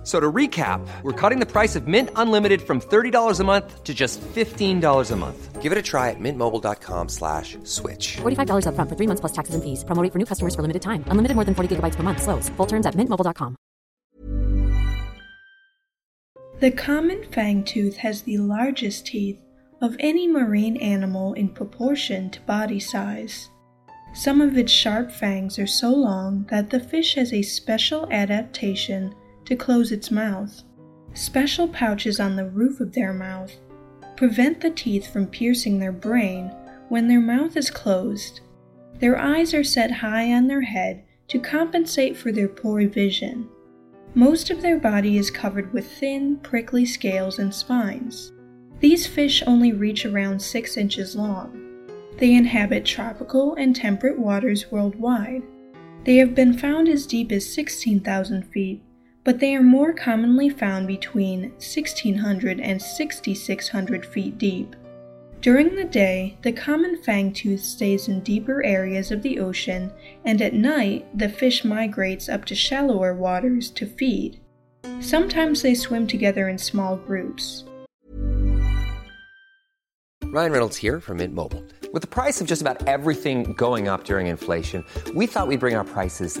F- So to recap, we're cutting the price of Mint Unlimited from $30 a month to just $15 a month. Give it a try at mintmobile.com slash switch. $45 upfront for three months plus taxes and fees. Promo rate for new customers for limited time. Unlimited more than 40 gigabytes per month. Slows. Full terms at mintmobile.com. The common fangtooth has the largest teeth of any marine animal in proportion to body size. Some of its sharp fangs are so long that the fish has a special adaptation to close its mouth. Special pouches on the roof of their mouth prevent the teeth from piercing their brain when their mouth is closed. Their eyes are set high on their head to compensate for their poor vision. Most of their body is covered with thin, prickly scales and spines. These fish only reach around 6 inches long. They inhabit tropical and temperate waters worldwide. They have been found as deep as 16,000 feet, but they are more commonly found between 1,600 and 6,600 feet deep. During the day, the common fangtooth stays in deeper areas of the ocean, and at night, the fish migrates up to shallower waters to feed. Sometimes they swim together in small groups. Ryan Reynolds here from Mint Mobile. With the price of just about everything going up during inflation, we thought we'd bring our prices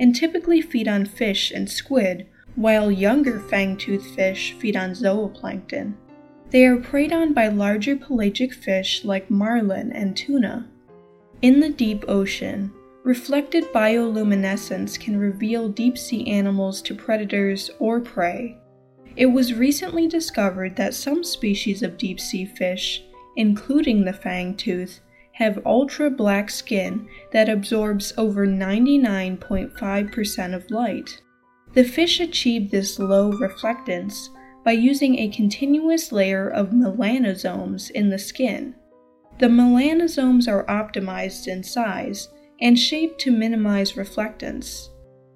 and typically feed on fish and squid, while younger fangtooth fish feed on zooplankton. They are preyed on by larger pelagic fish like marlin and tuna. In the deep ocean, reflected bioluminescence can reveal deep sea animals to predators or prey. It was recently discovered that some species of deep sea fish, including the fangtooth, have ultra black skin that absorbs over 99.5% of light. The fish achieve this low reflectance by using a continuous layer of melanosomes in the skin. The melanosomes are optimized in size and shaped to minimize reflectance.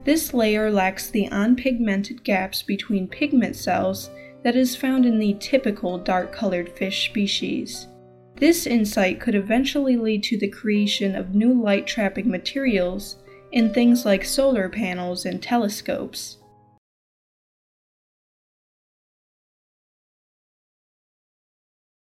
This layer lacks the unpigmented gaps between pigment cells that is found in the typical dark colored fish species. This insight could eventually lead to the creation of new light trapping materials in things like solar panels and telescopes.